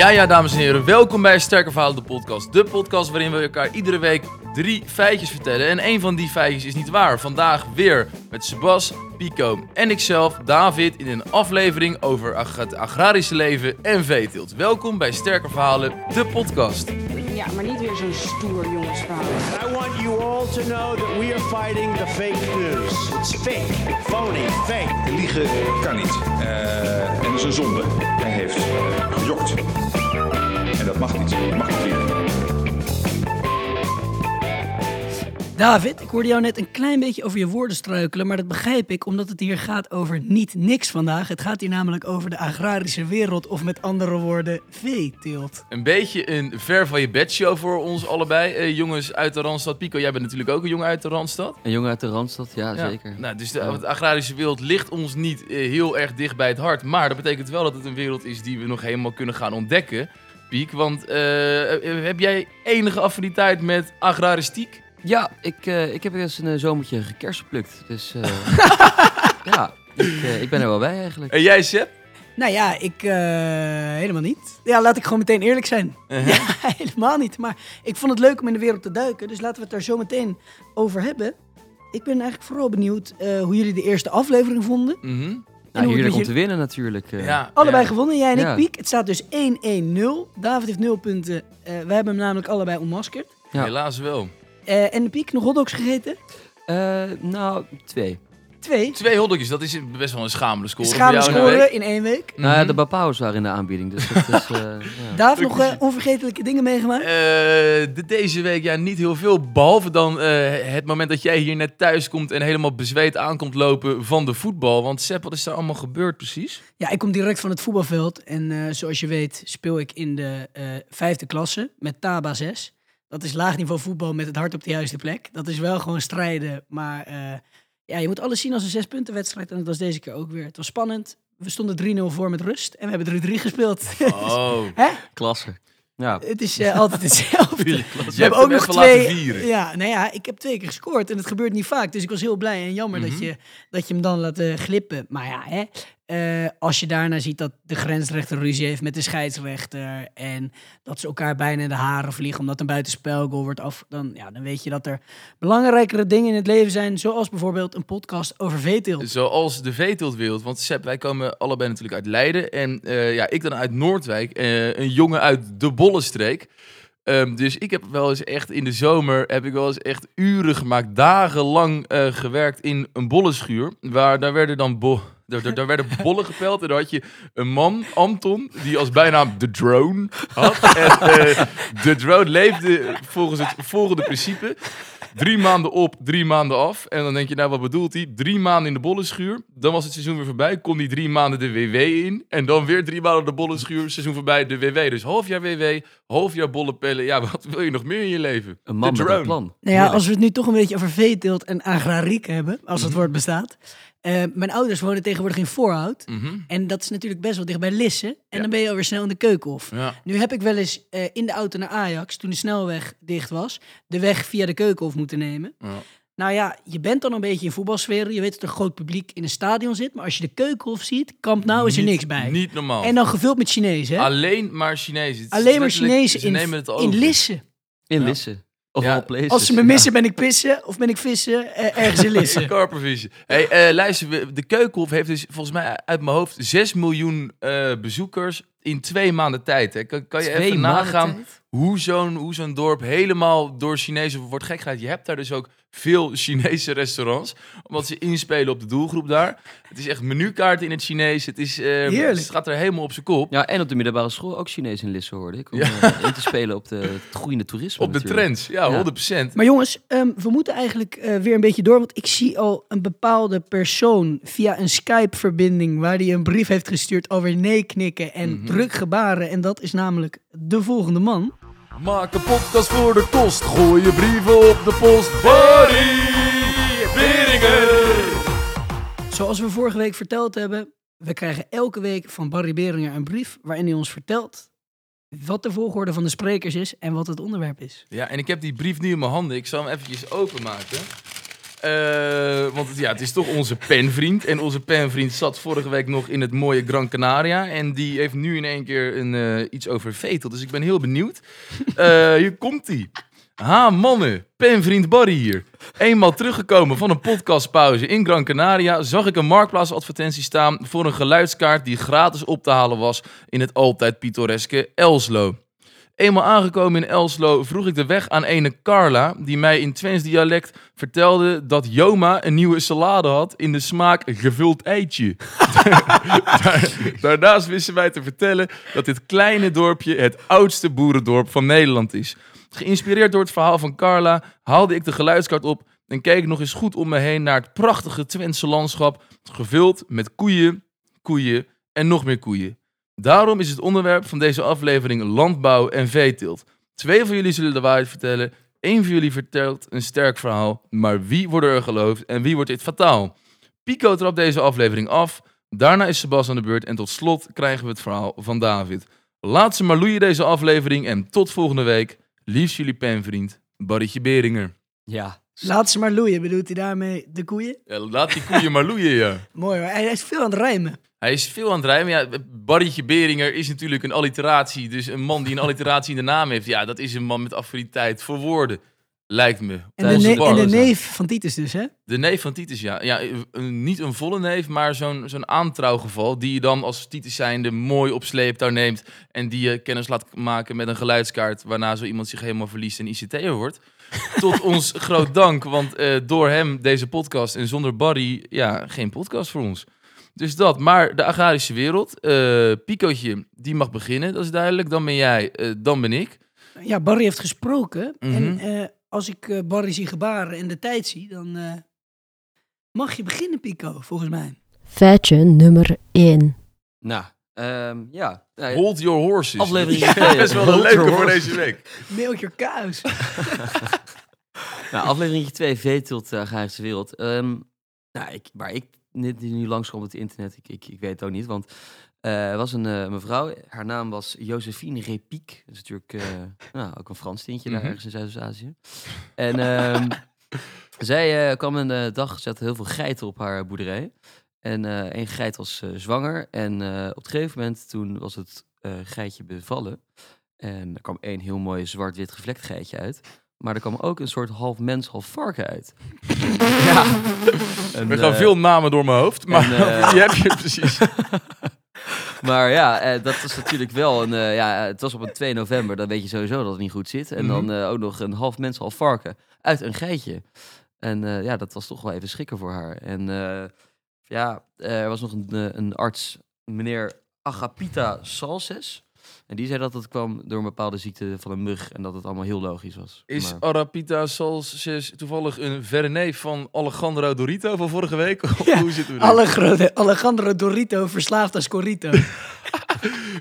Ja, ja, dames en heren, welkom bij Sterke Verhalen, de podcast. De podcast waarin we elkaar iedere week drie feitjes vertellen. En een van die feitjes is niet waar. Vandaag weer met Sebas, Pico en ikzelf, David, in een aflevering over het agrarische leven en veeteelt. Welkom bij Sterke Verhalen, de podcast. Ja, maar niet weer zo'n stoer jongensverhaal. I want you all to know that we are fighting the fake news. It's fake, phony, fake. Liegen kan niet. Eh, en dat is een zonde. Hij heeft eh, gejokt. En dat mag niet. Je mag niet liegen. David, ik hoorde jou net een klein beetje over je woorden struikelen, maar dat begrijp ik omdat het hier gaat over niet niks vandaag. Het gaat hier namelijk over de agrarische wereld, of met andere woorden, veeteelt. Een beetje een ver van je bedshow voor ons allebei. Eh, jongens uit de Randstad. Pico, jij bent natuurlijk ook een jongen uit de Randstad. Een jongen uit de Randstad, ja, Ja. zeker. Nou, dus de, de agrarische wereld ligt ons niet eh, heel erg dicht bij het hart. Maar dat betekent wel dat het een wereld is die we nog helemaal kunnen gaan ontdekken. Piek, want eh, eh, heb jij enige affiniteit met agraristiek? Ja, ik, eh, ik heb eens een eh, zomertje gekersenplukt. Dus eh, ja, ik, ik ben er wel bij eigenlijk. En jij, Seb? Nou ja, ik eh, helemaal niet. Ja, laat ik gewoon meteen eerlijk zijn. Ja, helemaal niet. Maar ik vond het leuk om in de wereld te duiken, dus laten we het daar zo meteen over hebben. Ik ben eigenlijk vooral benieuwd eh, hoe jullie de eerste aflevering vonden. Mhm. hoe Nou, heerlijk met om te winnen natuurlijk. eh. Ja, Allebei ja. gewonnen, jij en ik, Ja. Piek. Het staat dus 1-1-0. David heeft 0 punten. Eh wij hebben hem namelijk allebei ontmaskerd. Ja. Helaas wel. Eh, en de Piek, nog hotdogs gegeten? Eh, nou, twee. Twee. Twee hotdogjes, dat is best wel een schamele score. Schamele voor jou in een scoren week. in één week. Nou ja, de Bapau's waren in de aanbieding, dus dat is... eh, ja. Nog onvergetelijke dingen meegemaakt? Eh, de- deze week ja, niet heel veel. Behalve dan eh, het moment dat jij hier net thuis komt en helemaal bezweet aankomt lopen van de voetbal. Want Sepp, wat is daar allemaal gebeurd precies? Ja, ik kom direct van het voetbalveld. En eh, zoals je weet speel ik in de eh, vijfde klasse met Taba 6. Dat is laag niveau voetbal met het hart op de juiste plek. Dat is wel gewoon strijden. Maar eh, ja, je moet alles zien als een zespuntenwedstrijd. En dat was deze keer ook weer. Het was spannend. We stonden 3-0 voor met rust. En we hebben 3-3 gespeeld. Oh, Klasse. Ja, Het is eh, altijd hetzelfde. je We hebt hebben ook nog twee. laten vieren. Ja, nou ja, ik heb twee keer gescoord en het gebeurt niet vaak. Dus ik was heel blij en jammer dat, Mhm. je, dat je hem dan laat eh, glippen. Maar ja, hè, eh, als je daarna ziet dat de grensrechter ruzie heeft met de scheidsrechter. En dat ze elkaar bijna in de haren vliegen omdat een buitenspelgoal wordt af. Dan, ja, dan weet je dat er belangrijkere dingen in het leven zijn. Zoals bijvoorbeeld een podcast over veeteelt. Zoals de veeteeltwereld. Want Sepp, wij komen allebei natuurlijk uit Leiden. En eh, ja, ik dan uit Noordwijk. eh, een jongen uit de Bollenstreek. Ehm, dus ik heb wel eens echt in de zomer, heb ik wel eens echt uren gemaakt, dagenlang eh, gewerkt in een bollenschuur. Waar daar werden dan bo daar, daar, daar werden bollen gepeld en dan had je een man, Anton, die als bijnaam de drone had. En eh, de drone leefde volgens het volgende principe. Drie maanden op, drie maanden af. En dan denk je, nou wat bedoelt hij? Drie maanden in de bollenschuur. Dan was het seizoen weer voorbij. Kon die drie maanden de WW in. En dan weer drie maanden de bollenschuur. Seizoen voorbij, de WW. Dus half jaar WW, half jaar bollenpellen. Ja, wat wil je nog meer in je leven? een man met een plan. Nou ja, als we het nu toch een beetje over veeteelt en agrariek hebben, als het woord bestaat. Eh, mijn ouders wonen tegenwoordig in Voorhout. Mhm. En dat is natuurlijk best wel dicht bij Lisse. En Ja. dan ben je alweer snel in de keukenhof. Ja. Nu heb ik wel eens eh, in de auto naar Ajax, toen de snelweg dicht was, de weg via de keukenhof moeten nemen. Ja. Nou ja, je bent dan een beetje in voetbalsfeer. Je weet dat er groot publiek in een stadion zit. Maar als je de keukenhof ziet, Kamp Nou is er niks bij. Niet normaal. En dan gevuld met Chinezen. hè? Alleen maar Chinezen. Alleen maar Chinezen ze in, in. Lisse. In Ja. Lisse. Of Ja, all places. Als ze me missen, ben ik pissen of ben ik vissen eh, ergens in Lisse. Carpervisie. Hey, eh, luister, de Keukenhof heeft dus volgens mij uit mijn hoofd 6 miljoen eh, bezoekers in twee maanden tijd. Hè. Kan, kan je Twee even nagaan tijd? Hoe zo'n hoe zo'n dorp helemaal door Chinezen wordt gek? Je hebt daar dus ook veel Chinese restaurants, omdat ze inspelen op de doelgroep daar. Het is echt menukaart in het Chinees. Het, is, eh, Heerlijk. het gaat er helemaal op zijn kop. Ja, en op de middelbare school ook Chinees in Lisse hoorde ik. Om Ja. eh, in te spelen op de, het groeiende toerisme Op de trends, ja, Ja. 100%. Maar jongens, ehm, we moeten eigenlijk eh, weer een beetje door. Want ik zie al een bepaalde persoon via een Skype-verbinding... waar die een brief heeft gestuurd over nee knikken en Mhm. druk gebaren. En dat is namelijk de volgende man. Maak een podcast voor de kost. Gooi je brieven op de post. Barry Beringen. Zoals we vorige week verteld hebben... we krijgen elke week van Barry Beringer een brief... waarin hij ons vertelt wat de volgorde van de sprekers is... en wat het onderwerp is. Ja, en ik heb die brief nu in mijn handen. Ik zal hem eventjes openmaken. Eh, want ja, het is toch onze penvriend. En onze penvriend zat vorige week nog in het mooie Gran Canaria. En die heeft nu in één keer een, eh, iets over vetel. Dus ik ben heel benieuwd. Eh, hier komt hij. Ha, mannen. Penvriend Barry hier. Eenmaal teruggekomen van een podcastpauze in Gran Canaria... zag ik een marktplaatsadvertentie staan voor een geluidskaart... die gratis op te halen was in het altijd pittoreske Elslo. Eenmaal aangekomen in Elslo vroeg ik de weg aan ene Carla, die mij in Twents dialect vertelde dat Joma een nieuwe salade had in de smaak gevuld eitje. Daar- daarnaast wisten wij te vertellen dat dit kleine dorpje het oudste boerendorp van Nederland is. Geïnspireerd door het verhaal van Carla haalde ik de geluidskaart op en keek nog eens goed om me heen naar het prachtige Twentse landschap, gevuld met koeien, koeien en nog meer koeien. Daarom is het onderwerp van deze aflevering landbouw en veeteelt. Twee van jullie zullen de waarheid vertellen. Eén van jullie vertelt een sterk verhaal. Maar wie wordt er geloofd en wie wordt dit fataal? Pico trapt deze aflevering af. Daarna is Sebas aan de beurt. En tot slot krijgen we het verhaal van David. Laat ze maar loeien deze aflevering. En tot volgende week. Liefst jullie penvriend, Barrytje Beringer. Ja. Laat ze maar loeien, bedoelt hij daarmee de koeien? Ja, laat die koeien maar loeien, ja. Mooi hoor, hij hij is veel aan het rijmen. Hij is veel aan het rijmen. Ja, Barrytje Beringer is natuurlijk een alliteratie. Dus een man die een alliteratie in de naam heeft. Ja, dat is een man met affiniteit voor woorden. Lijkt me. En de, Onze ne- en Bar. de neef van Titus dus, hè? De neef van Titus, ja. ja een- niet een volle neef, maar zo'n zo'n aantrouwgeval. Die je dan als Titus zijnde mooi op sleeptouw neemt. En die je kennis laat maken met een geluidskaart. Waarna zo iemand zich helemaal verliest en ICT'er wordt. Tot ons groot dank, want eh, door hem deze podcast en zonder Barry, ja, geen podcast voor ons. Dus dat, maar de agrarische wereld. eh Picootje, die mag beginnen, dat is duidelijk. Dan ben jij, eh, dan ben ik. Ja, Barry heeft gesproken. En Mhm. eh, als ik eh, Barry zie gebaren en de tijd zie, dan eh, mag je beginnen, Pico, volgens mij. Feitje nummer 1. Nou, ehm, ja. Hold your horses. Aflevering Ja, twee, best wel een leuke voor deze week. Milk your cows. Nou, aflevering 2, Veetelt, uh, Agrarische Wereld. Ehm, nou, ik, waar ik net nu langskom op het internet, ik, ik, ik weet het ook niet, want eh, er was een eh, mevrouw, haar naam was Josephine Repique. Dat is natuurlijk eh, nou, ook een Frans tintje daar Mhm. ergens in Zuidoost-Azië. En ehm, zij eh, kwam een eh, dag, ze had heel veel geiten op haar boerderij. En eh één geit was eh, zwanger en eh, op het gegeven moment toen was het eh, geitje bevallen. En er kwam één heel mooi zwart-wit gevlekt geitje uit. Maar er kwam ook een soort half mens, half varken uit. ja. En, Er gaan eh, veel namen door mijn hoofd, maar eh, die heb je precies. Maar ja, eh, dat is natuurlijk wel een... eh, ja, het was op een 2 november, dan weet je sowieso dat het niet goed zit. En dan Mhm. eh, ook nog een half mens, half varken uit een geitje. En ja, dat was toch wel even schrikken voor haar. En ja, er was nog een, een arts, meneer Agapita Salses. En die zei dat het kwam door een bepaalde ziekte van een mug. En dat het allemaal heel logisch was. Is Maar- Arapita Salses toevallig een verre neef van Alejandro Dorito van vorige week? Ja, hoe zitten we Allegro- Alejandro Dorito verslaafd als Corito.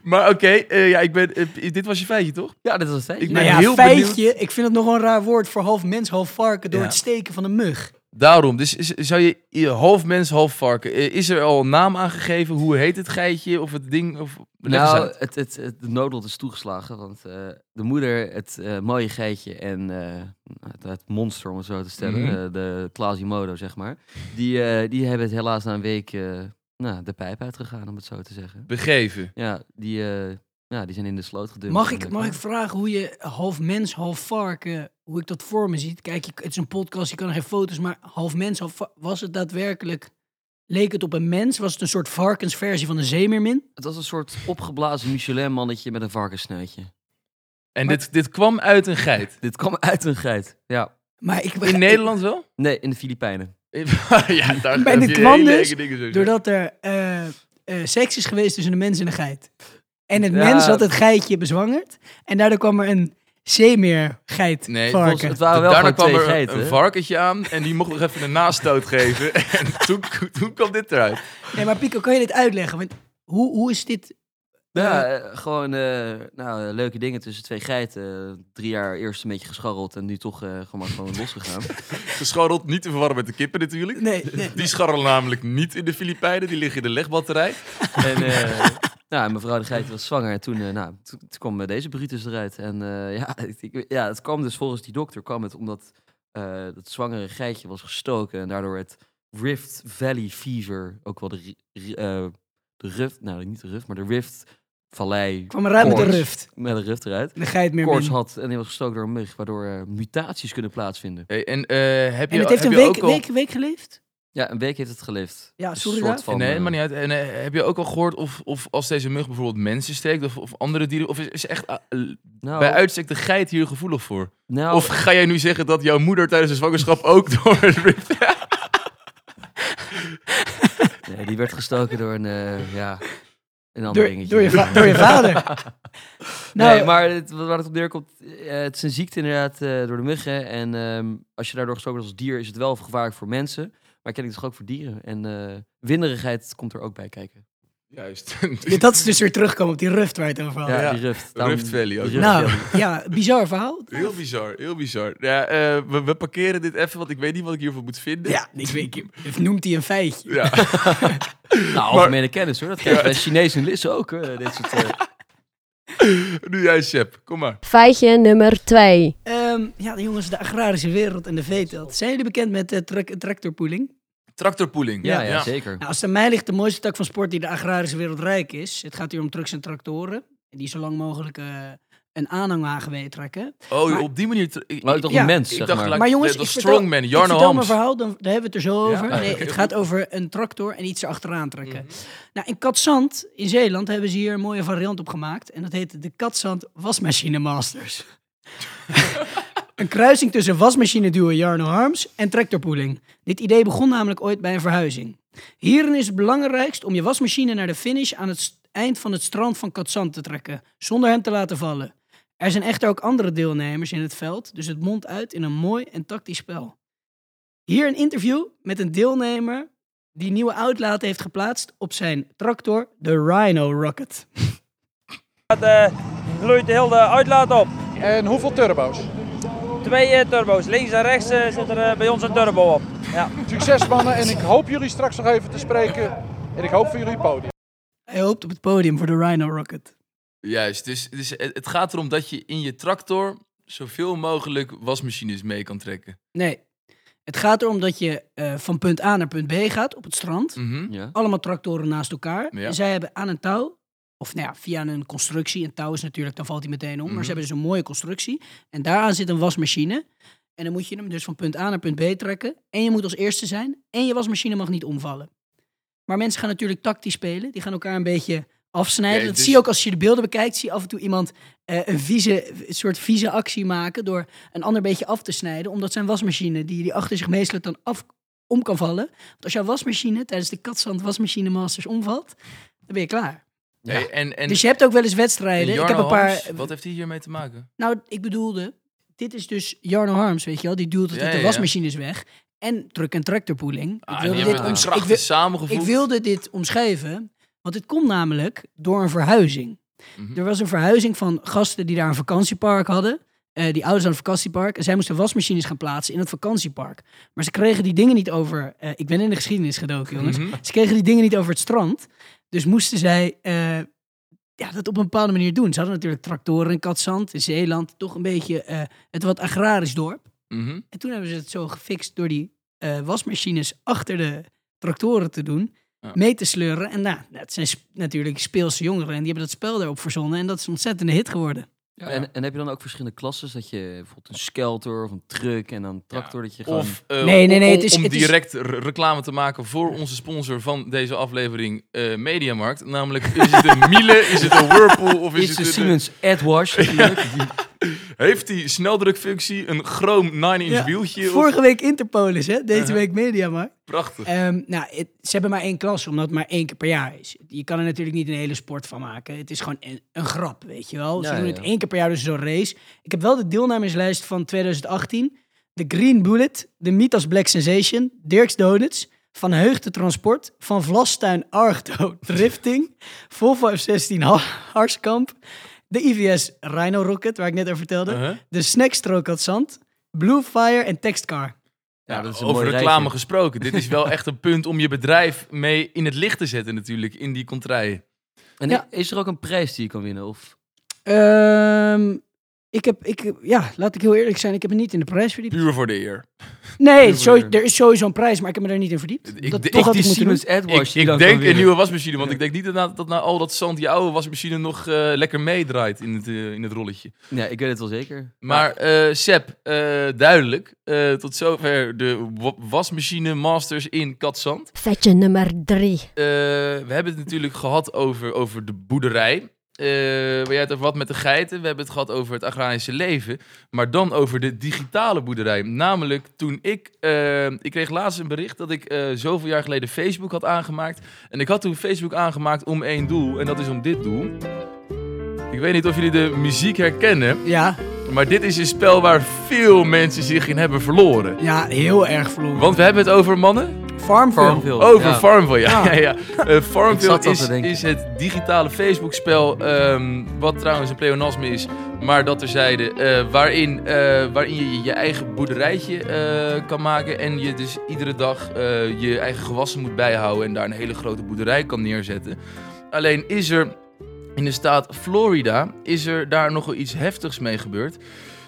Maar oké, eh, ja, ik ben, eh, dit was je feitje, toch? Ja, dit was het feitje. Ik ben nou ja, heel feitje. Ik vind het nog wel een raar woord voor half mens, half varken door Ja. het steken van een mug. Daarom, dus is- zou je je half mens, half varken... eh, Is er al een naam aangegeven? Hoe heet het geitje of het ding? Of, Nou, het, het, noodlot is toegeslagen, want eh, de moeder, het eh, mooie geitje en eh, het, het monster, om het zo te stellen, Mhm. de Quasimodo, zeg maar, die, die hebben het helaas na een week eh, nou, de pijp uitgegaan, om het zo te zeggen. Begeven. Ja, die, eh, ja, die zijn in de sloot gedumpt. Mag ik, mag ik vragen hoe je half mens, half varken, hoe ik dat voor me ziet? Kijk, het is een podcast, je kan er geen foto's, maar half mens, half was het daadwerkelijk, leek het op een mens? Was het een soort varkensversie van een zeemermin? Het was een soort opgeblazen Michelin-mannetje met een varkensneutje. En Maar- dit, dit kwam uit een geit. Dit kwam uit een geit. Ja. Maar ik In Nederland wel? Nee, in de Filipijnen. ja, daar dit je kwam dus enge dingen zo Doordat er eh, eh, seks is geweest tussen een mens en een geit. En het Ja. mens had het geitje bezwangerd. En daardoor kwam er een zeemeergeit Nee, varken. volgens- het waren wel Daarna kwam twee er een- geiten. een varkentje aan en die mocht nog even een nastoot geven. En toen, toen kwam dit eruit. Nee, maar Pico, kan je dit uitleggen? Want hoe, hoe is dit... Ja, eh, eh, gewoon eh, nou, leuke dingen tussen twee geiten. Drie jaar eerst een beetje gescharreld en nu toch eh, gewoon, maar gewoon losgegaan. Gescharreld, niet te verwarren met de kippen natuurlijk. nee, nee. Die scharrelen namelijk niet in de Filipijnen, die liggen in de legbatterij. en nou, mevrouw de geit was zwanger en toen, eh, nou, toen, toen kwam deze Brutus eruit. En eh, ja, ik, ja, het kwam dus volgens die dokter kwam het omdat eh, dat zwangere geitje was gestoken en daardoor het Rift Valley Fever, ook wel de, eh, de Rift, nou niet de Rift, maar de Rift Vallei. kwam eruit met de ruft. Met een Rift eruit. De geit meer Koorts had en die was gestoken door een mug, waardoor mutaties kunnen plaatsvinden. Hey, en eh, heb je, En het heeft heb een week, ook al... week, week geleefd? Ja, een week heeft het geleefd. Ja, Een sorry soort daar. van, nee, eh, maar niet uit. En eh, heb je ook al gehoord of, of als deze mug bijvoorbeeld mensen steekt of, of andere dieren, of is, is echt eh, nou, bij uitstek de geit hier gevoelig voor? nou, Of ga jij nu zeggen dat jouw moeder tijdens de zwangerschap ook door het rift... nee, die werd gestoken door een, eh, ja, een ander Door, dingetje. door, je va- door je vader. nou, nee, maar het, waar het op neerkomt, eh, het is een ziekte inderdaad eh, door de muggen. En ehm, als je daardoor gestoken wordt als dier, is het wel gevaarlijk voor mensen. Maar ken ik toch ook voor dieren. En eh winderigheid komt er ook bij kijken. Juist. dat is dus weer terugkomen op die ruft waar je het over had. Ja, ja. die Valley de ook. Rift Nou, Valley. ja, bizar verhaal. Heel bizar, heel bizar. Ja, eh, we, we parkeren dit even, want ik weet niet wat ik hiervoor moet vinden. Ja, ik weet, of noemt hij een feitje. Ja. Nou, algemene kennis hoor. Dat krijg je bij Chinees en Lissen ook. hoor, dit soort, eh, nu jij, Seb. Kom maar. Feitje nummer 2. Ehm, ja, de jongens, de agrarische wereld en de veeteelt. Zijn jullie bekend met de tra tractorpooling? Tractorpooling. ja, ja, zeker. Nou, als het aan mij ligt, de mooiste tak van sport die de agrarische wereld rijk is. Het gaat hier om trucks en tractoren. Die zo lang mogelijk eh, een aanhangwagen meetrekken. Oh, Maar- op die manier... ik- Maar toch Ja, een mens, ik zeg dacht maar. gelijk- Maar jongens, de- ik de vertel, strongman, ik Jarno vertel mijn Hams. verhaal, dan, daar hebben we het er zo over. Ja? Nee, Oké, het gaat over een tractor en iets erachteraan trekken. Nou, in Katzand, in Zeeland, hebben ze hier een mooie variant op gemaakt. En dat heet de Katzand Wasmachine Masters. een kruising tussen wasmachine-duo Jarno Harms en tractorpooling. Dit idee begon namelijk ooit bij een verhuizing. Hierin is het belangrijkst om je wasmachine naar de finish aan het eind van het strand van Katzand te trekken, zonder hem te laten vallen. Er zijn echter ook andere deelnemers in het veld, dus het mondt uit in een mooi en tactisch spel. Hier een interview met een deelnemer die nieuwe uitlaten heeft geplaatst op zijn tractor, de Rhino Rocket. Het eh, gloeit de hele uitlaat op. En hoeveel turbo's? Twee eh, turbo's. Links en rechts eh, zit er bij ons een turbo op. Ja. Succes mannen en ik hoop jullie straks nog even te spreken. En ik hoop voor jullie podium. Hij hoopt op het podium voor de Rhino Rocket. Juist, dus, dus het het gaat erom dat je in je tractor zoveel mogelijk wasmachines mee kan trekken. Nee, het gaat erom dat je eh, van punt A naar punt B gaat op het strand. Mhm. Ja. Allemaal tractoren naast elkaar. Ja. En zij hebben aan een touw, of nou ja, via een constructie. Een touw is natuurlijk, dan valt hij meteen om. Mhm. Maar ze hebben dus een mooie constructie. En daaraan zit een wasmachine. En dan moet je hem dus van punt A naar punt B trekken. En je moet als eerste zijn. En je wasmachine mag niet omvallen. Maar mensen gaan natuurlijk tactisch spelen. Die gaan elkaar een beetje afsnijden. Ja, dat dus- zie je ook als je de beelden bekijkt. Zie je af en toe iemand eh, een, vieze, een soort vieze actie maken. Door een ander beetje af te snijden. Omdat zijn wasmachine, die, die achter zich meestal dan af om kan vallen. Want als jouw wasmachine tijdens de Katzand wasmachine masters omvalt. Dan ben je klaar. Hey, en, en, dus je hebt ook wel eens en wedstrijden. Ik heb een paar. Wat heeft hij hiermee te maken? Nou, ik bedoelde, dit is dus Jarno Harms, weet je wel. Die duwt het Ja, de ja, ja. wasmachines weg. En truck- en tractorpooling. Ah, ik, wilde dit wil- ik wilde dit omschrijven, want het komt namelijk door een verhuizing. Mhm. Er was een verhuizing van gasten die daar een vakantiepark hadden. Eh, die ouders aan het vakantiepark. En zij moesten wasmachines gaan plaatsen in het vakantiepark. Maar ze kregen die dingen niet over... eh, ik ben in de geschiedenis gedoken, jongens. Mhm. Ze kregen die dingen niet over het strand. Dus moesten zij eh, ja, dat op een bepaalde manier doen. Ze hadden natuurlijk tractoren in Katzand, in Zeeland. Toch een beetje het wat agrarisch dorp. Mhm. En toen hebben ze het zo gefixt door die wasmachines achter de tractoren te doen. Ja. Mee te sleuren. En nou, dat zijn sp- natuurlijk speelse jongeren. En die hebben dat spel daarop verzonnen. En dat is een ontzettende hit geworden. Ja, en, en heb je dan ook verschillende klasses? Dat je bijvoorbeeld een skelter of een truck en dan een tractor dat je gewoon... Of eh, Nee, nee, nee, om, het is- om het direct re- reclame te maken voor onze sponsor van deze aflevering, eh Mediamarkt. Namelijk, is het een Miele, is het een Whirlpool of is Is het de een... Siemens natuurlijk. Die- Heeft die sneldrukfunctie, een chroom 9-inch Ja, wieltje? of- Vorige week Interpolis, hè? Deze week Media maar. Prachtig. Ehm, nou, het- ze hebben maar één klas, omdat het maar één keer per jaar is. Je kan er natuurlijk niet een hele sport van maken. Het is gewoon een, een grap, weet je wel. Ze Ja, doen ja, het één keer per jaar, dus zo'n race. Ik heb wel de deelnemerslijst van 2018. De Green Bullet, de Mitas Black Sensation, Dirks Donuts, Van Heugde Transport, Van Vlastuin Argto Drifting, Volvo F16 Ha- Harskamp, de IVS Rhino Rocket, waar ik net over vertelde, Uh-huh. de Snackstrook at Zand, Blue Fire en Textcar. Ja, dat is een Over reclame rijtje. gesproken. Dit is wel echt een punt om je bedrijf mee in het licht te zetten natuurlijk, in die contraien. En Ja. is er ook een prijs die je kan winnen? Of... Ehm, Ik heb, ik, ja, laat ik heel eerlijk zijn, ik heb me niet in de prijs verdiept. Puur voor de eer. Nee, zo, de- er is sowieso een prijs, maar ik heb me daar niet in verdiept. Ik dat de- toch ik die. Siemens Ik, die ik denk een nieuwe wasmachine, want ik denk niet dat, dat nou al dat zand je oude wasmachine nog eh, lekker meedraait in het, eh, in het rolletje. Ja, ik weet het wel zeker. Maar eh Seb, eh, duidelijk, eh, tot zover de wa- wasmachine masters in Katzand. Feitje nummer 3. Eh, we hebben het natuurlijk gehad over, over de boerderij. Eh waar jij het over had met de geiten. We hebben het gehad over het agrarische leven. Maar dan over de digitale boerderij. Namelijk toen ik... eh, ik kreeg laatst een bericht dat ik eh, zoveel jaar geleden Facebook had aangemaakt. En ik had toen Facebook aangemaakt om één doel. En dat is om dit doel. Ik weet niet of jullie de muziek herkennen. Ja, Maar dit is een spel waar veel mensen zich in hebben verloren. ja, heel erg verloren. Want we hebben het over mannen. Farmville. Farmville. Over ja. Farmville, ja. Ja. ja. ja, Eh, Farmville is, is het digitale Facebook-spel, ehm, wat trouwens een pleonasme is, maar dat terzijde, eh waarin, eh, waarin je je eigen boerderijtje eh, kan maken en je dus iedere dag eh, je eigen gewassen moet bijhouden en daar een hele grote boerderij kan neerzetten. Alleen is er in de staat Florida, is er daar nogal iets heftigs mee gebeurd.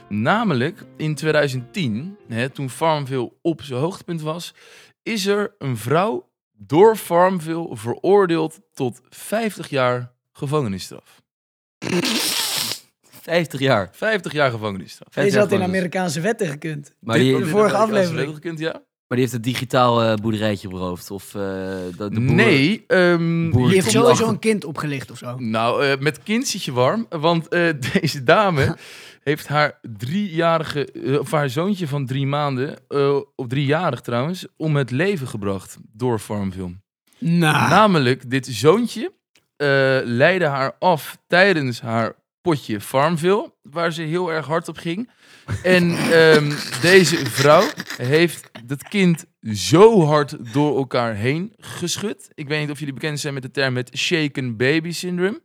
Namelijk in 2010, hè, toen Farmville op zijn hoogtepunt was, is er een vrouw door Farmville veroordeeld tot 50 jaar gevangenisstraf. 50 jaar. 50 jaar gevangenisstraf. Deze had in. Amerikaanse wetten gekund. Maar die, de in vorige Amerikaanse aflevering. gekund, ja? Maar die heeft het digitaal eh, boerderijtje beroofd. Of eh, de, de boeren- Nee, ehm, Boer- Die heeft komt sowieso achter- een kind opgelicht of zo. nou, eh, met kind zit je warm, want eh, deze dame heeft haar driejarige, eh, of haar zoontje van drie maanden, eh of driejarig trouwens, om het leven gebracht door Farmville. Nou, Namelijk, dit zoontje eh, leidde haar af tijdens haar potje Farmville, waar ze heel erg hard op ging. En ehm, deze vrouw heeft dat kind zo hard door elkaar heen geschud. Ik weet niet of jullie bekend zijn met de term het shaken baby syndrome.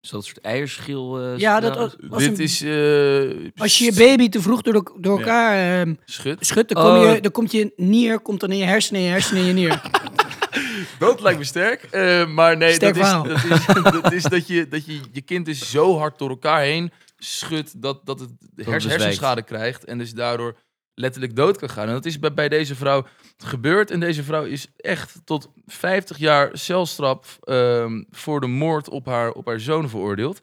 Is dat een soort eierschil? eh, ja, dat was Dit een- is... eh, als je je baby te vroeg door, door elkaar ehm, Schud. schudt, dan, kom Oh. je, dan komt je nier komt dan in je hersenen, in je hersenen, in je nier. Dat lijkt me sterk. Eh, maar nee, Sterk dat is, dat, is, dat is dat je dat je, je kind dus zo hard door elkaar heen schudt dat, dat het hersenschade krijgt en dus daardoor letterlijk dood kan gaan. En dat is bij, bij deze vrouw gebeurd. En deze vrouw is echt tot 50 jaar celstraf ehm, voor de moord op haar, op haar zoon veroordeeld.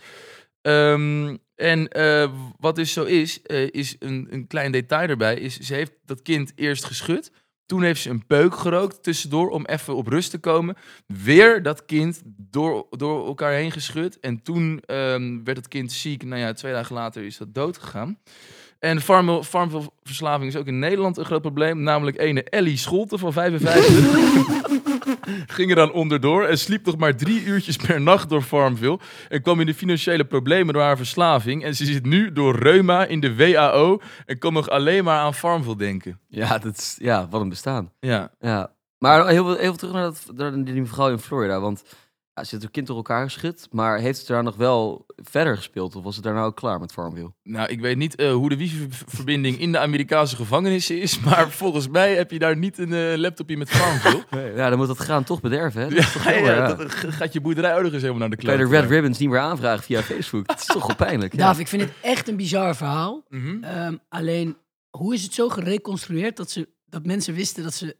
Ehm, en eh, wat dus zo is, eh, is een, een klein detail erbij, is ze heeft dat kind eerst geschud. Toen heeft ze een peuk gerookt tussendoor om even op rust te komen. Weer dat kind door, door elkaar heen geschud. En toen ehm, werd het kind ziek. Nou ja, twee dagen later is dat dood gegaan. En Farmville, Farmville verslaving is ook in Nederland een groot probleem. Namelijk ene Ellie Scholte van 55. ging er dan onderdoor en sliep nog maar drie uurtjes per nacht door Farmville. En kwam in de financiële problemen door haar verslaving. En ze zit nu door reuma in de WAO en kan nog alleen maar aan Farmville denken. Ja, dat is, ja, wat een bestaan. Ja, Ja. Maar heel, veel- heel veel terug naar, dat, naar die mevrouw in Florida. Want ja, ze heeft haar kind door elkaar geschud. Maar heeft het daar nog wel verder gespeeld? Of was het daar nou ook klaar met Farmville? nou ik weet niet eh, hoe de wifi-verbinding in de Amerikaanse gevangenissen is. Maar volgens mij heb je daar niet een eh, laptopje met Farmville. Ja, dan moet dat graan toch bederven, hè? Dat is toch ja, dat gaat je boerderij ook eens helemaal naar de Kan je de Red Ribbons niet meer aanvragen via Facebook? Dat is toch wel pijnlijk. Ja. Daaf, ik vind het echt een bizar verhaal. Mhm. Ehm, alleen, hoe is het zo gereconstrueerd dat, ze, dat mensen wisten dat ze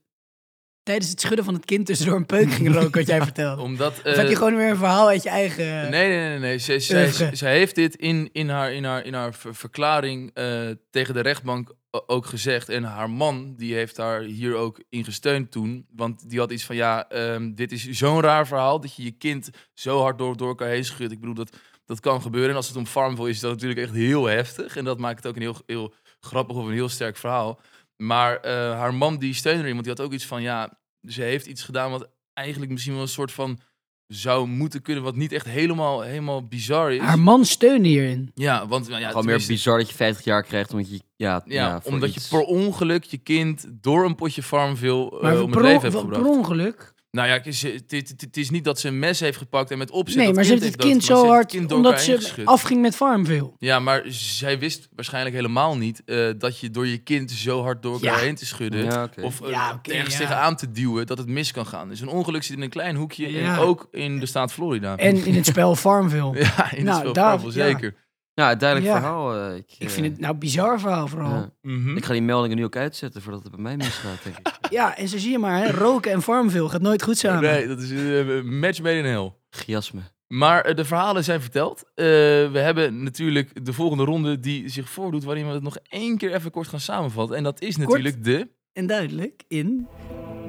tijdens het schudden van het kind tussendoor een peuk gingen roken, wat jij vertelde? Omdat, Of heb je eh, gewoon weer een verhaal uit je eigen... Nee, nee, nee. nee. Zij, zij, Oeuvre. zij heeft dit in, in haar, in haar, in haar ver- verklaring eh, tegen de rechtbank ook gezegd. En haar man, die heeft haar hier ook in gesteund toen. Want die had iets van, ja, ehm, dit is zo'n raar verhaal... dat je je kind zo hard door, door elkaar heen schudt. Ik bedoel, dat, dat kan gebeuren. En als het om Farmville is, is dat natuurlijk echt heel heftig. En dat maakt het ook een heel, heel grappig of een heel sterk verhaal. Maar eh, haar man, die steunde erin, want die had ook iets van, ja... ze heeft iets gedaan wat eigenlijk misschien wel een soort van zou moeten kunnen, wat niet echt helemaal, helemaal bizar is. Haar man steunde hierin. Ja, want nou ja, Gewoon meer bizar dat je 50 jaar krijgt omdat je... Ja, ja, omdat iets- je per ongeluk je kind door een potje Farmville eh, Maar om per, het leven hebt per gebracht. ongeluk. Nou ja, het, is niet dat ze een mes heeft gepakt en met opzet Nee, dat maar ze heeft het kind zo hard, kind omdat ze afging met Farmville. Ja, maar zij wist waarschijnlijk helemaal niet eh, dat je door je kind zo hard door elkaar Ja. heen te schudden... Ja. Of eh, Ja, ergens ja. tegenaan te duwen, dat het mis kan gaan. Dus een ongeluk zit in een klein hoekje Ja. en ook in de staat Florida. En in het spel Farmville. Ja, in Nou, het spel daar- Farmville, ja. zeker. Ja, het duidelijk Ja. verhaal. eh, ik, Ik eh, vind het nou een bizar verhaal vooral. ja. Mhm. Ik ga die meldingen nu ook uitzetten voordat het bij mij misgaat, denk ik. Ja, en zo zie je maar, hè, roken en Farmville gaat nooit goed samen. Nee, dat is een match made in hell. Chiasme. Maar eh, de verhalen zijn verteld. Eh, we hebben natuurlijk de volgende ronde die zich voordoet, waarin we het nog één keer even kort gaan samenvatten. En dat is natuurlijk de... En duidelijk in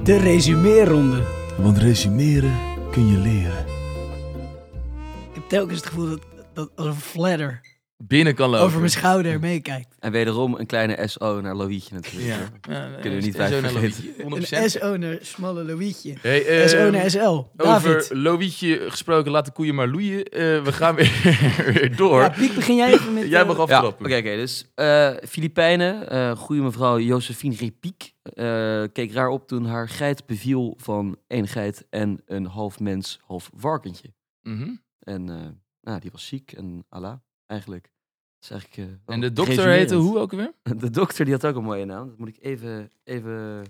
de resumeeronde. Want resumeren kun je leren. Ik heb telkens het gevoel dat, dat als een fladder Binnen kan lopen. over mijn schouder meekijkt. En wederom een kleine SO naar Loïetje natuurlijk. Ja. Kunnen we niet naar vergeten. Loïetje, 100%. Een SO naar smalle Loïetje. Hey, SO naar SL. David. Over Loïetje gesproken, laat de koeien maar loeien. Eh, we gaan weer, weer door. Ja, Piek, begin jij even met... Jij eh, mag Ja, oké, aftrappen. oké. dus eh Filipijnen, eh goede mevrouw Josephine Repiek, eh, keek raar op toen haar geit beviel van één geit en een half mens, half varkentje. Mhm. En eh, nou, die was ziek en Allah, eigenlijk. Dat is eigenlijk, eh, En de dokter heette hoe ook alweer? De dokter die had ook een mooie naam. Dat moet ik even, even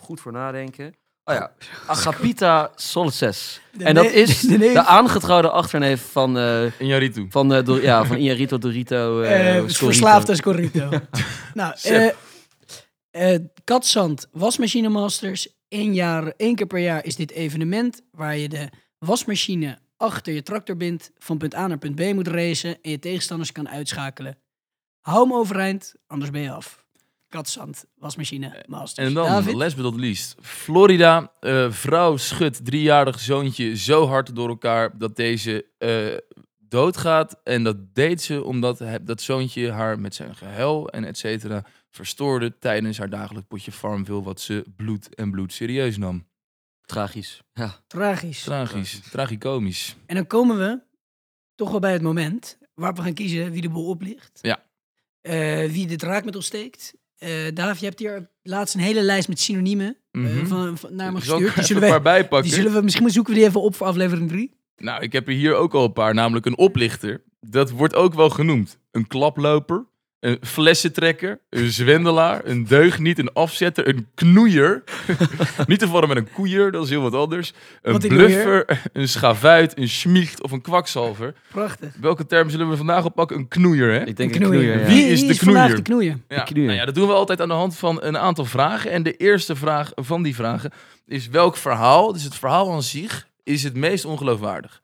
goed voor nadenken. Oh ja, Agapita Solces. En dat is de aangetrouwde achterneef van, eh Injaritu. van, eh, Dor- ja, van Iarito Dorito. Scorito. verslaafd als Corrito. nou, eh eh Katzand Wasmachine Masters. Eén, jaar, één keer per jaar is dit evenement waar je de wasmachine achter je tractor bindt, van punt A naar punt B moet racen en je tegenstanders kan uitschakelen. Hou hem overeind, anders ben je af. Katzand Wasmachine Masters. En dan, David? last but not least, Florida. eh, vrouw schudt driejarig zoontje zo hard door elkaar dat deze eh, doodgaat. En dat deed ze omdat dat zoontje haar met zijn gehuil en et cetera verstoorde tijdens haar dagelijk potje Farmville, wat ze bloed en bloed serieus nam. Tragisch. Ja. Tragisch. Tragisch, tragicomisch. En dan komen we toch wel bij het moment waarop we gaan kiezen wie de boel oplicht. Ja. Eh, wie de draak met ons steekt. Eh Daaf, je hebt hier laatst een hele lijst met synoniemen eh, Mhm. van, van, naar me gestuurd. Die even zullen, we, paar bijpakken? die zullen we, misschien zoeken we die even op voor aflevering 3. Nou, ik heb er hier ook al een paar, namelijk een oplichter. Dat wordt ook wel genoemd. Een klaploper, een flessentrekker, een zwendelaar, een deugniet, een afzetter, een knoeier. Niet te vormen met een koeier, dat is heel wat anders. Een Wat een bluffer, een schavuit, een schmiecht of een kwakzalver. Prachtig. Welke term zullen we vandaag oppakken? Een knoeier, hè? Ik denk Een een knoeier. knoeier. ja. Wie Wie is de vandaag knoeier? de knoeier? Ja, knoeier. nou ja, dat doen we altijd aan de hand van een aantal vragen. En de eerste vraag van die vragen is welk verhaal, dus het verhaal aan zich, is het meest ongeloofwaardig?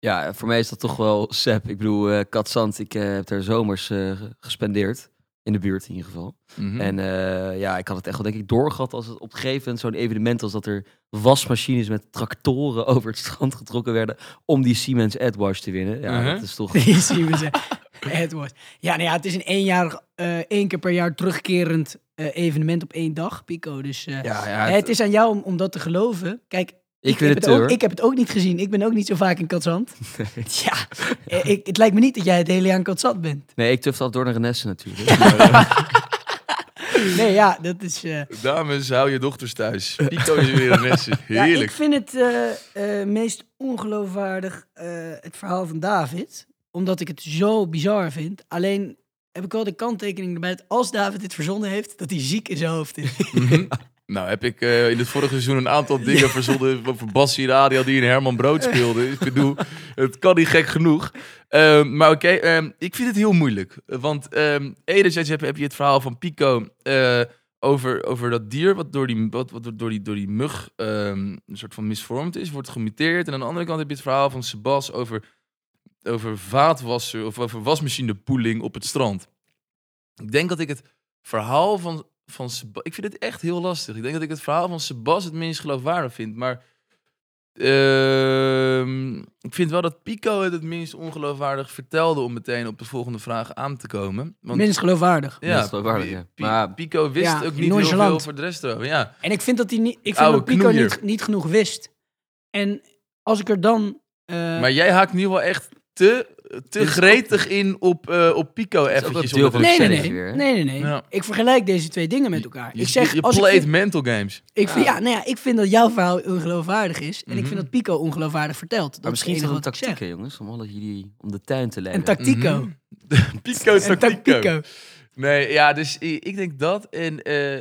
Ja, voor mij is dat toch wel Sep. Ik bedoel, eh Katzand, ik eh, heb daar zomers eh, ge- gespendeerd. In de buurt in ieder geval. Mhm. En eh, ja, ik had het echt wel denk ik doorgehad als het op een gegeven moment zo'n evenement als dat er wasmachines met tractoren over het strand getrokken werden om die Siemens AdWash te winnen. Ja, Mhm. dat is toch... Ze. Edward. Ja, nou ja, het is een één, eh één keer per jaar terugkerend eh, evenement op één dag, Pico. Dus eh, Ja, ja, het is aan jou om, om dat te geloven. Kijk, ik ik, heb het het ook, hoor. ik heb het ook niet gezien. Ik ben ook niet zo vaak in Katzand. Ja, eh, ik, het lijkt me niet dat jij het hele jaar in Katzand bent. Nee, ik tufte al door naar Renesse natuurlijk. Nee, ja, dat is... eh, Dames, hou je dochters thuis. Pico is weer een lessen. ja, Heerlijk. ik vind het eh, eh, meest ongeloofwaardig eh, het verhaal van David. Omdat ik het zo bizar vind. Alleen heb ik wel de kanttekening erbij dat als David dit verzonnen heeft, dat hij ziek in zijn hoofd is. Nou, heb ik eh, in het vorige seizoen een aantal dingen verzonnen over Bassie en Adriaan die in Herman Brood speelden. Ik bedoel, het kan niet gek genoeg. Ehm, maar oké, ehm, ik vind het heel moeilijk. Want ehm enerzijds heb, heb je het verhaal van Pico eh, over, over dat dier wat door die, wat, wat door die, door die mug een soort van misvormd is, wordt gemuteerd. En aan de andere kant heb je het verhaal van Sebas over, over vaatwassen of over wasmachinepoeling op het strand. Ik denk dat ik het verhaal van, van Sebas... Ik vind het echt heel lastig. Ik denk dat ik het verhaal van Sebas het minst geloofwaardig vind. Maar ehm, ik vind wel dat Pico het het minst ongeloofwaardig vertelde... om meteen op de volgende vraag aan te komen. Want, Minst geloofwaardig. ja, Minst geloofwaardig, ja. Maar- Pico wist Ja, ook niet heel veel voor de rest erover. Ja. En ik vind dat hij niet, ik vind Oude dat Pico niet, niet genoeg wist. En als ik er dan. eh, Maar jij haakt nu wel echt te, te is gretig in op, eh, op Pico is eventjes. deel van nee, nee, nee. nee, nee, nee. Ja. Ik vergelijk deze twee dingen met elkaar. Je, ik zeg, je, je als ik, playt vind, mental games. ik, vind, ja, nou ja, ik vind dat jouw verhaal ongeloofwaardig is. En ik Mhm. vind dat Pico ongeloofwaardig vertelt. Dat Maar misschien is het een tactiek, hè, jongens, om alle jullie om de tuin te leiden. Een tactico. Mhm. Pico's Een tactico. tactico. Nee, ja, dus ik denk dat. En eh,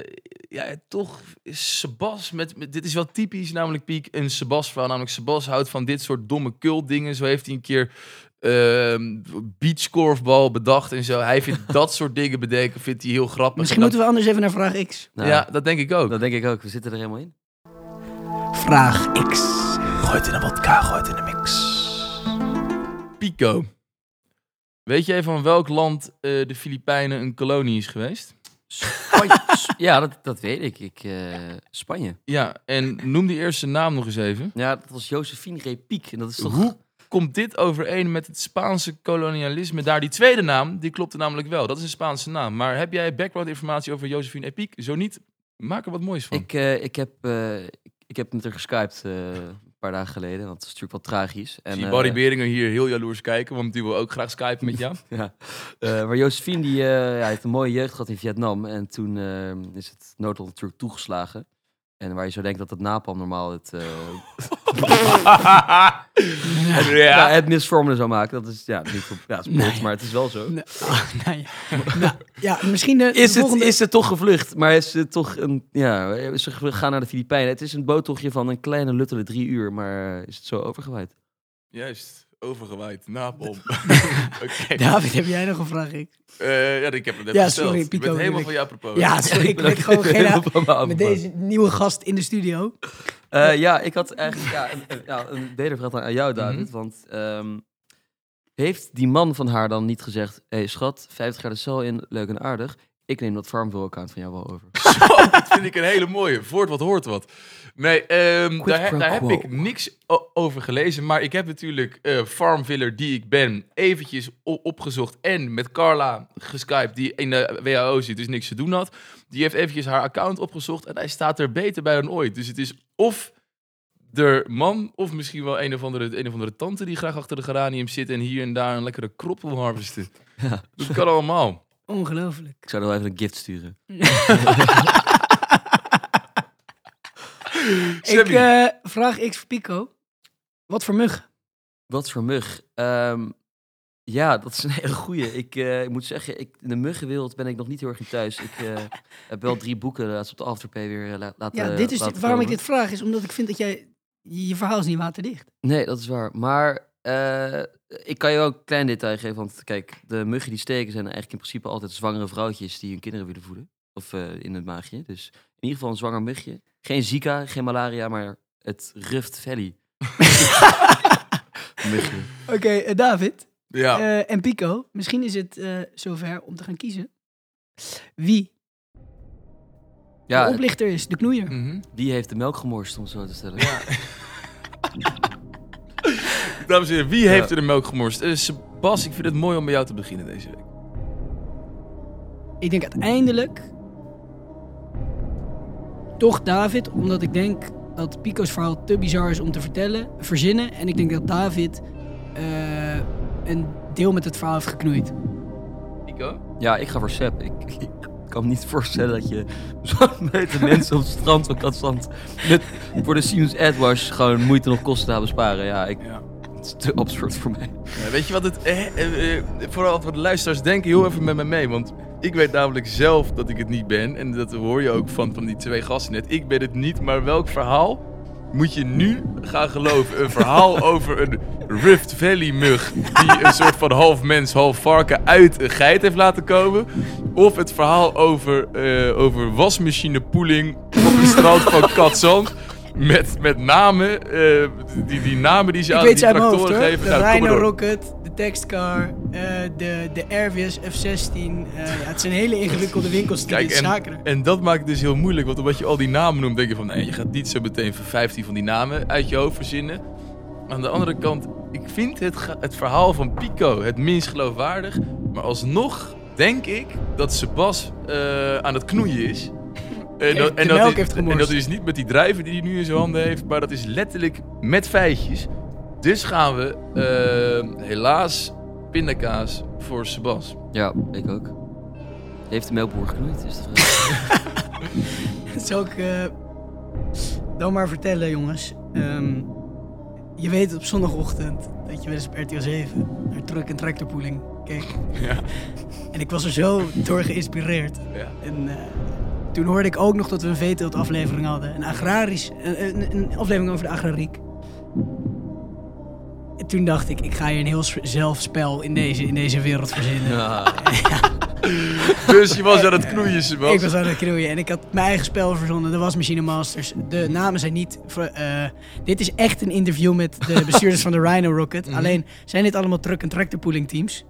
ja, toch is Sebas met, met... Dit is wel typisch, namelijk Piek, een Sebas verhaal. Namelijk Sebas houdt van dit soort domme kult dingen. Zo heeft hij een keer ehm beachkorfbal bedacht en zo. Hij vindt dat soort dingen bedenken, vindt hij heel grappig. Misschien En moeten we anders even naar vraag X. dat- Ja, dat denk ik ook. Dat denk ik ook. We zitten er helemaal in. Vraag X. Gooi het in een vodka, gooi het in de mix. Pico. Weet jij van welk land eh, de Filipijnen een kolonie is geweest? Spanje. Ja, dat, dat weet ik. ik eh, Spanje. Ja, en noem die eerste naam nog eens even. Ja, dat was Josephine Repiek. En dat is toch... Hoe komt dit overeen met het Spaanse kolonialisme daar? Die tweede naam, die klopte namelijk wel. Dat is een Spaanse naam. Maar heb jij background informatie over Josephine Epiek? Zo niet, maak er wat moois van. Ik, eh, ik, heb, eh, ik, ik heb met haar geskyped eh, een paar dagen geleden. Want dat is natuurlijk wel tragisch. En, zie Barry Beringer hier heel jaloers kijken, want die wil ook graag skypen met jou. Ja. Maar Josephine die, ja, heeft een mooie jeugd gehad in Vietnam. En toen is het noodlot natuurlijk toegeslagen. En waar je zo denkt dat het napalm normaal het, ja. ja, het misvormende zou maken. Dat is ja, niet op ja, sport, Nee. maar het is wel zo. Nou, nou ja. Nou, ja, misschien de, de Is het, volgende... is het toch gevlucht? Maar is het toch een. Ja, ze gaan naar de Filipijnen. Het is een boottochtje van een kleine luttele drie uur. Maar is het zo overgewaaid? Juist, overgewaaid, napalm. Oké. David, heb jij nog een vraag X? Eh, ja, ik heb het net Ja, gesteld. sorry, Ik ben helemaal van ik- jou propos. Ja, sorry, ik ben gewoon geen... van me Met deze nieuwe gast in de studio. Eh, ja, ik had eigenlijk ja, een, een, ja, een betere vraag aan jou, David. Mhm. Want ehm, heeft die man van haar dan niet gezegd... Hé hey, schat, 50 jaar de cel in, leuk en aardig. Ik neem dat Farmville-account van jou wel over. Zo, dat vind ik een hele mooie. Voort wat hoort wat. Nee, ehm, daar, he- daar heb ik niks over gelezen. Maar ik heb natuurlijk eh Farmviller, die ik ben, eventjes opgezocht. En met Carla geskyped, die in de WHO zit, dus niks te doen had. Die heeft eventjes haar account opgezocht. En hij staat er beter bij dan ooit. Dus het is of de man, of misschien wel een of andere, een of andere tante die graag achter de geranium zit. En hier en daar een lekkere krop wil harvesten. Ja. Dat kan allemaal. Ongelooflijk. Ik zou er wel even een gift sturen. Ik, eh, vraag X voor Pico. Wat voor mug? Wat voor mug? Ehm, ja, dat is een hele goeie. Ik, eh, ik moet zeggen, ik, in de muggenwereld ben ik nog niet heel erg in thuis. Ik eh, heb wel drie boeken laatst op de Afterpay weer la- laten Ja, dit is laten waarom ik dit vraag, is omdat ik vind dat jij... Je verhaal is niet waterdicht. Nee, dat is waar. Maar eh, ik kan je wel een klein detail geven. Want kijk, de muggen die steken zijn eigenlijk in principe altijd zwangere vrouwtjes die hun kinderen willen voeden. Of eh, in het maagje. Dus in ieder geval een zwanger mugje. Geen Zika, geen malaria, maar het Rift Valley. mugje. Oké, eh, David Ja. eh, en Pico. Misschien is het eh, zover om te gaan kiezen. Wie Ja, de oplichter is, de knoeier. Mhm. die heeft de melk gemorst, om zo te stellen. Dames en heren, wie heeft er de melk gemorst? Eh, Sebas, ik vind het mooi om bij jou te beginnen deze week. Ik denk uiteindelijk toch David, omdat ik denk dat Pico's verhaal te bizar is om te vertellen, verzinnen. En ik denk dat David eh, een deel met het verhaal heeft geknoeid. Nico? Ja, ik ga voor Seb. Ik, ik kan me niet voorstellen dat je zo'n meter mensen op het strand van Katzand met voor de Siemens AdWash gewoon moeite nog kosten gaan besparen. Ja, ik, Ja. Het is te absurd voor mij. Ja, weet je wat het... Eh, eh, eh, vooral voor de luisteraars, denk heel even met me mee. Want ik weet namelijk zelf dat ik het niet ben. En dat hoor je ook van, van die twee gasten net. Ik ben het niet, maar welk verhaal moet je nu gaan geloven? Een verhaal over een Rift Valley mug die een soort van half mens, half varken uit een geit heeft laten komen? Of het verhaal over, eh over wasmachinepoeling op het strand van Katzand? Met, met namen, eh, die, die namen die ze aan die hoofd tractoren hoor. geven. De Nou, Rhino. Rocket, de Textcar, eh, de, de Airvis F-16. eh, ja, het zijn hele ingewikkelde winkels die Kijk, dit en, dat maakt het dus heel moeilijk. Want omdat je al die namen noemt, denk je van... Nee, je gaat niet zo meteen voor 15 van die namen uit je hoofd verzinnen. Aan de andere kant, ik vind het, het verhaal van Pico het minst geloofwaardig. Maar alsnog denk ik dat Sebas aan het knoeien is. En de en melk is. En dat is niet met die drijven die hij nu in zijn handen heeft. Maar dat is letterlijk met feitjes. Dus gaan we eh, helaas pindakaas voor Sebas. Ja, ik ook. Heeft de melkboer geknoeid, is de vraag. Zal ik eh, dan maar vertellen, jongens. Ehm, je weet op zondagochtend dat je wel eens op RTL 7 naar truck- en tractorpooling keek. Ja. En ik was er zo door geïnspireerd. Ja. En eh, toen hoorde ik ook nog dat we een veeteelt aflevering hadden. Een agrarisch, een, een, een aflevering over de agrariek. toen dacht ik, ik ga hier een heel zelfspel in deze, in deze wereld verzinnen. Ja. Dus je was aan het knoeien, Sebas. Ik was aan het knoeien en ik had mijn eigen spel verzonnen, de Wasmachine Masters. De namen zijn niet... voor- eh, dit is echt een interview met de bestuurders van de Rhino Rocket. Mhm. Alleen zijn dit allemaal truck- en tractorpooling teams.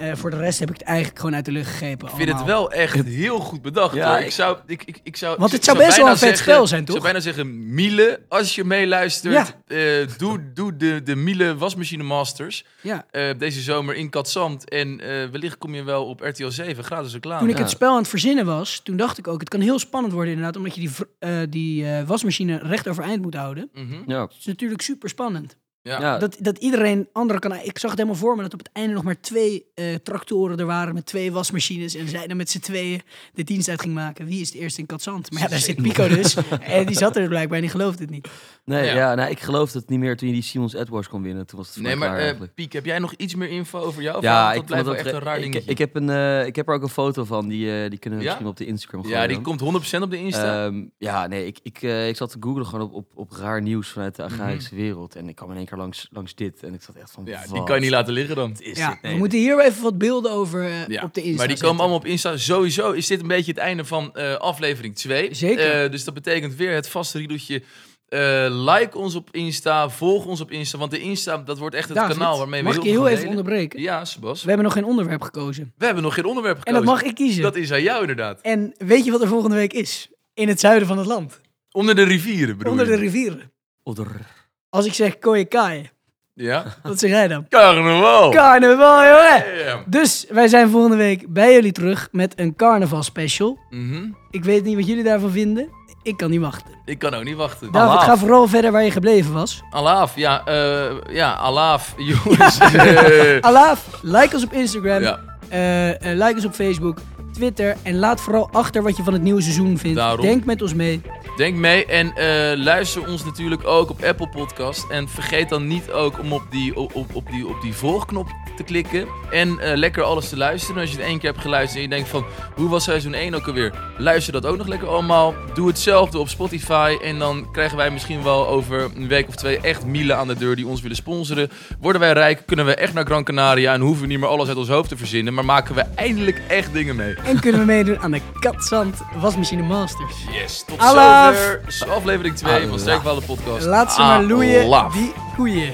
Eh, voor de rest heb ik het eigenlijk gewoon uit de lucht gegrepen. Ik vind het wel echt heel goed bedacht. Ja, hoor. Ik, ik- zou, ik, ik, ik zou, Want het zou best wel een vet zeggen- spel zijn, toch? Ik zou bijna zeggen, Miele, als je meeluistert, eh, doe, doe de, de Miele Wasmachine Masters Ja. eh, deze zomer in Katzand. En eh, wellicht kom je wel op RTL 7, gratis reclame. Toen ik Ja. het spel aan het verzinnen was, toen dacht ik ook, het kan heel spannend worden inderdaad, omdat je die, eh, die eh, wasmachine recht overeind moet houden. Mhm. Ja. Het is natuurlijk super spannend. Ja. Ja. Dat, dat iedereen andere kan. Ik zag het helemaal voor me dat op het einde nog maar twee eh, tractoren er waren met twee wasmachines. En zij dan met z'n tweeën de dienst uit ging maken. Wie is het eerst in Katzand? Maar ja, daar zit Pico dus. en die zat er blijkbaar en die geloofde het niet. Nee, Ja. ja. nou, ik geloofde het niet meer toen je die Simons Edwards kon winnen. Toen was het voor Nee, maar eh. Piek, heb jij nog iets meer info over jou? Ja, dat ik blijft vond wel echt een raar ik, dingetje. ik, heb een, eh, ik heb er ook een foto van, die, eh, die kunnen we Ja? misschien op de Instagram gooien. ja, die komt 100% op de Insta. Ehm, ja, nee, ik, ik, eh, ik zat te googlen gewoon op, op, op raar nieuws vanuit de Mhm. agrarische wereld. En ik kwam in één keer langs, langs dit. En ik zat echt van, ja, die wat kan je niet laten liggen dan. is Ja, dit? Nee, we moeten hier even wat beelden over eh, Ja, op de Insta maar die zetten. komen allemaal op Insta. Sowieso is dit een beetje het einde van eh, aflevering 2. Zeker. dus dat betekent weer het vaste riedeltje. Eh, like ons op Insta, volg ons op Insta. Want de Insta, dat wordt echt het David, kanaal waarmee we mag ik heel je veel heel gaan even delen. onderbreken? Ja, Sebas. We hebben nog geen onderwerp gekozen. We hebben nog geen onderwerp En gekozen. dat mag ik kiezen. Dat is aan jou inderdaad. En weet je wat er volgende week is? In het zuiden van het land. Onder de rivieren bedoel Onder de je? rivieren. Odder. Als ik zeg Koyekaai, Ja? wat zeg jij dan? Carnaval! Carnaval, jongen! Dus wij zijn volgende week bij jullie terug met een carnaval special. Mhm. Ik weet niet wat jullie daarvan vinden. Ik kan niet wachten. Ik kan ook niet wachten. David, Alaaf. ga vooral verder waar je gebleven was. Alaaf, ja. eh ja, Alaaf, jongens. Eh, Alaaf, like ons op Instagram. ja. eh, eh, like ons op Facebook, Twitter. En laat vooral achter wat je van het nieuwe seizoen vindt. Daarom. Denk met ons mee. Denk mee en eh, luister ons natuurlijk ook op Apple Podcast. En vergeet dan niet ook om op die, op, op die, op die volgknop te klikken. En eh, lekker alles te luisteren. Als je het één keer hebt geluisterd en je denkt van... Hoe was seizoen 1 ook alweer? Luister dat ook nog lekker allemaal. Doe hetzelfde op Spotify. En dan krijgen wij misschien wel over een week of twee echt mielen aan de deur die ons willen sponsoren. Worden wij rijk, kunnen we echt naar Gran Canaria. En hoeven we niet meer alles uit ons hoofd te verzinnen. Maar maken we eindelijk echt dingen mee. En kunnen we meedoen aan de Katzand Wasmachine Masters. Yes, tot zover. Aflevering 2 van Alaaf. Sterkvallen Podcast. Laat ze maar loeien, Alaaf. die koeien.